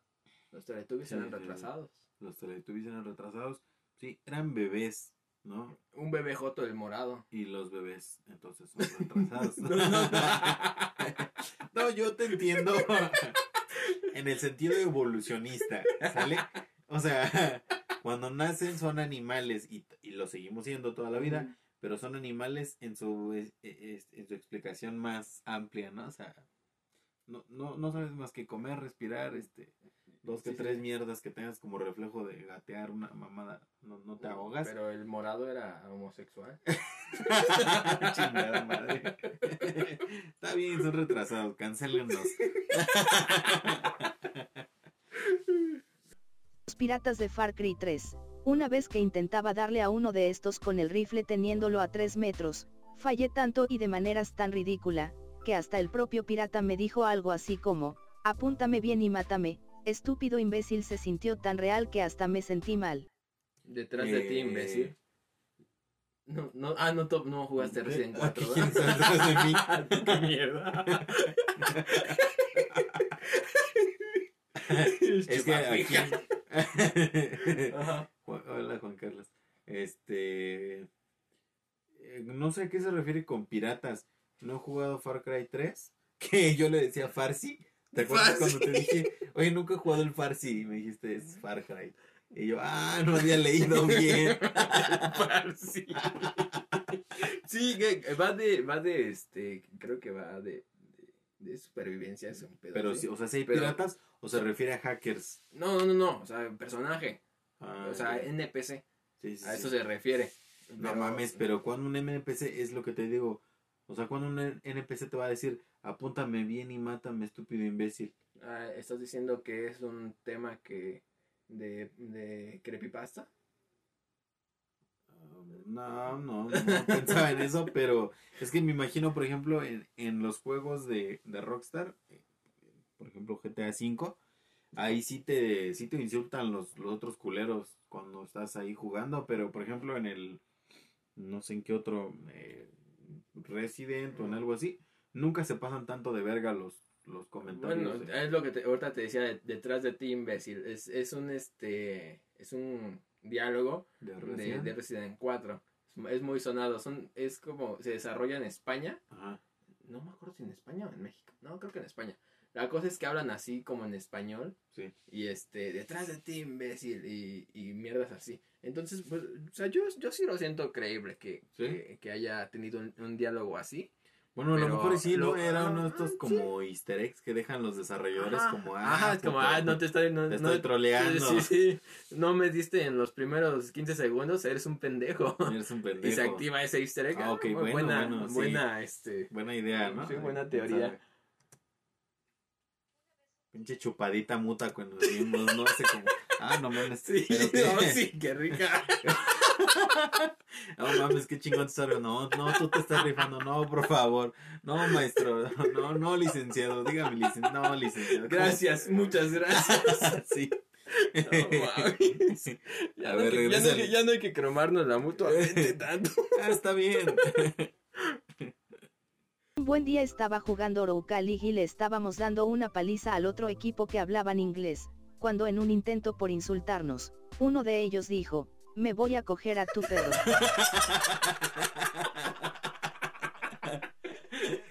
los teletubbies Sí, eran retrasados. Los Teletubbies eran retrasados. Sí, eran bebés, ¿no? Un bebé joto del morado. Y los bebés, entonces son retrasados. No, no, no. No, yo te entiendo en el sentido evolucionista, ¿sale? O sea, cuando nacen son animales y, y lo seguimos siendo toda la vida, pero son animales en su, es- es- en su explicación más amplia, ¿no? O sea, no, no, no sabes más que comer, respirar, este, dos que sí, tres sí. mierdas que tengas como reflejo de gatear una mamada, no, no te ahogas. Pero el morado era homosexual. Chingada madre. Está bien, son retrasados, cancelennos. Los piratas de Far Cry 3. Una vez que intentaba darle a uno de estos con el rifle teniéndolo a 3 metros, fallé tanto y de maneras tan ridícula, que hasta el propio pirata me dijo algo así como, apúntame bien y mátame, estúpido imbécil se sintió tan real que hasta me sentí mal. Detrás de ti, Eh, imbécil. No, no, ah, no, to- no jugaste Resident 4, ¿Quién ¿verdad? está detrás de mí? ¡Qué mierda! Es que aquí... Ajá. Hola Juan Carlos. Este... eh, No sé a qué se refiere con piratas. No he jugado Far Cry 3. Que yo le decía Farsi. ¿Te acuerdas Farsi. cuando te dije, oye, nunca he jugado el Farsi? Y me dijiste, es Far Cry. Y yo, ah, no había leído bien. Sí, que va de, va de, este, creo que va de, de, de supervivencia, es un pedo Pero, sí, o sea, si hay Pero- piratas o se refiere a hackers. No, no, no, o sea, personaje, Ah, o sea. NPC, Sí, sí, a sí. eso se refiere. No mames, pero cuando un NPC es lo que te digo. O sea, cuando un NPC te va a decir, apúntame bien y mátame, estúpido imbécil. Ah, ¿Estás diciendo que es un tema que de, de creepypasta? No, no, no pensaba en eso, pero es que me imagino, por ejemplo, en, en los juegos de, de Rockstar, eh, por ejemplo GTA V, ahí sí te, sí te insultan los, los otros culeros cuando estás ahí jugando, pero por ejemplo en el, no sé en qué otro, eh, Resident o en algo así, nunca se pasan tanto de verga los, los comentarios. Bueno, de- es lo que te, ahorita te decía de- detrás de ti, imbécil. Es, es un este es un diálogo de de, Resident. de Resident 4. Es, es muy sonado. Son, es como se desarrolla en España. Ajá. No me acuerdo si en España o en México. No, creo que en España. La cosa es que hablan así como en español. Sí. Y este, detrás de ti, imbécil. Y, y mierdas así. Entonces, pues, o sea, yo, yo sí lo siento creíble que, ¿Sí? que, que haya tenido un, un diálogo así. Bueno, a lo mejor sí, ¿no? Era ajá, uno de estos sí. como easter eggs que dejan los desarrolladores Ajá, como, ah, ajá, es como, ah, no te estoy, no, te no- estoy troleando. Sí, sí, no me diste en los primeros 15 segundos, eres un pendejo. Eres un pendejo. Y se activa ese easter egg. Ah, ok, bueno, buena, bueno, sí. buena, este. Buena idea, ¿no? Sí, buena teoría. sabe. Pinche chupadita muta cuando vimos, ¿no? Hace como, ah, no mames. Sí, pero no, sí, qué rica. No mames, qué chingón te No, no, tú te estás rifando. No, por favor. No, maestro. No, no, licenciado. Dígame, licenciado. No, licenciado. ¿Cómo? Gracias, muchas gracias. sí. No, mames. Ya, A no ver, hay que- ya no hay regrésale. que- ya no hay que cromarnos la mutuamente tanto. Ah, está bien. Un buen día estaba jugando Oroka League y le estábamos dando una paliza al otro equipo que hablaban inglés, cuando en un intento por insultarnos, uno de ellos dijo, me voy a coger a tu perro.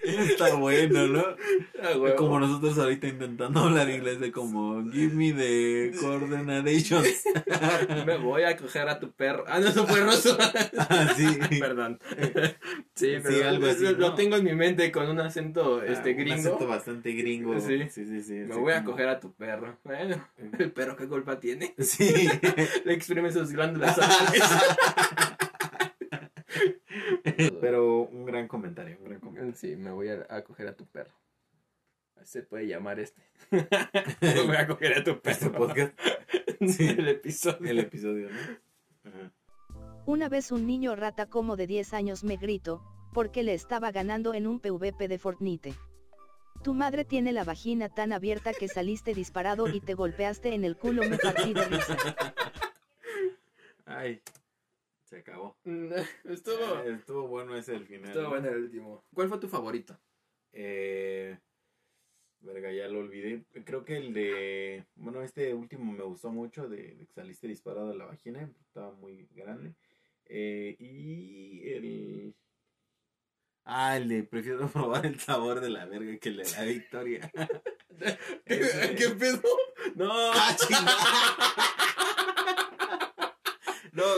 Está bueno, ¿no? Ah. Como nosotros ahorita intentando hablar inglés de como give me the coordinations. Me voy a coger a tu perro. Ah, no, eso fue Rosso. Ah, sí. Perdón. Sí, Sí, pero algo así, lo ¿no? tengo en mi mente con un acento Ah, este Un gringo. acento bastante gringo. Sí. Sí, sí, sí. Me voy a coger a tu perro. Bueno, el perro qué culpa tiene. Sí. Le exprime sus glándulas. Pero un gran comentario, un gran comentario. Sí, me voy a, a coger a tu perro. Se puede llamar este. me voy a coger a tu perro. Este podcast, Sí. El episodio. el episodio, ¿no? Ajá. Una vez un niño rata como de 10 años me gritó, porque le estaba ganando en un PvP de Fortnite. Tu madre tiene la vagina tan abierta que saliste disparado y te golpeaste en el culo me partí de risa. Ay, se acabó. Estuvo, Eh, estuvo bueno ese el final. estuvo ¿no? bueno el último. ¿Cuál fue tu favorito? Eh, verga, ya lo olvidé. Creo que el de. Bueno, este último me gustó mucho, de, de que saliste disparado a la vagina. Estaba muy grande. Eh, y el. Ah, el de prefiero probar el sabor de la verga que el de la victoria. ¿Qué pedo? No. ¡Ah, chingada!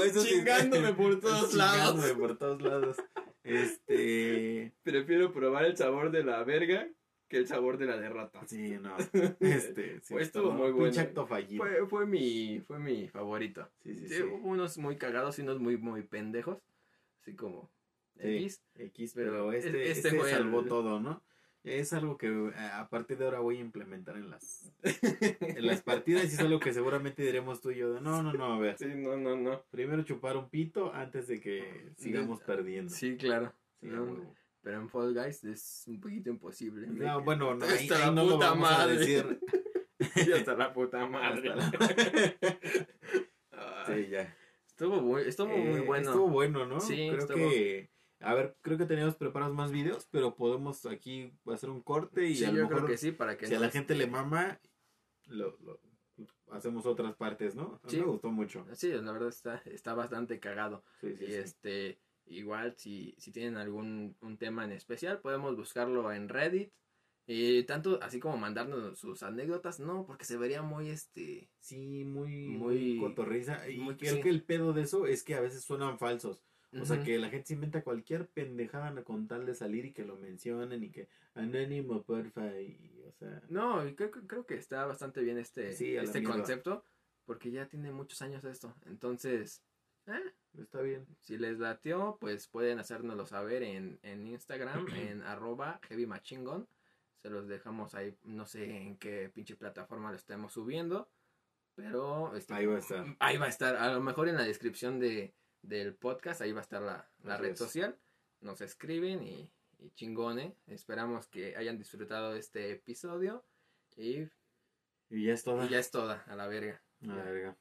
Eso sí- Chingándome por todos lados. Chingándome por todos lados. Este. Prefiero probar el sabor de la verga que el sabor de la derrota. Sí, no. Este. Sí, Pues estuvo no, muy bueno. acto fallido. Fue, fue mi fue mi favorito. Sí, sí, Sí. Hubo unos muy cagados y unos muy muy pendejos, así como. X. X, Pero pero es- este, este este fue salvó el- todo, ¿no? Es algo que eh, a partir de ahora voy a implementar en las, en las partidas y es algo que seguramente diremos tú y yo. de, No, no, no, a ver. Sí, no, no, no. Primero chupar un pito antes de que sigamos perdiendo. Sí, claro. Sí, No, pero en Fall Guys es un poquito imposible. No, bueno, no, Hasta ahí, la ahí no lo puta vamos madre. a decir. Y hasta la puta madre. Hasta Sí, ya. Estuvo muy, estuvo muy Eh, bueno. Estuvo bueno, ¿no? Sí, creo estuvo- que. A ver, creo que teníamos preparados más videos, pero podemos aquí hacer un corte y sí, a yo lo mejor creo que sí, para que si a la gente le mama, lo, lo- hacemos otras partes, ¿no? A mí Sí. me gustó mucho. Sí, la verdad está, está bastante cagado. Sí, sí, y este, igual si, si tienen algún un tema en especial, podemos buscarlo en Reddit. Y tanto así como mandarnos sus anécdotas, no, porque se vería muy este. Sí, muy, Muy- muy cotorriza. Y muy- creo que el pedo de eso es que a veces suenan falsos. O sea, que la gente se inventa cualquier pendejada con tal de salir y que lo mencionen y que anónimo, porfa, y, o sea... No, y creo, creo que está bastante bien este, Sí, este concepto, porque ya tiene muchos años esto. Entonces, eh, Está bien. si les latió, pues pueden hacérnoslo saber en, en Instagram, en arroba heavymachingon. Se los dejamos ahí, no sé en qué pinche plataforma lo estemos subiendo, pero este, Ahí va a estar. ahí va a estar, a lo mejor en la descripción de, del podcast, ahí va a estar la, la red es. social. Nos escriben y, y chingone. Esperamos que hayan disfrutado este episodio y Y ya es todo. y ya es toda, a la verga. A la verga.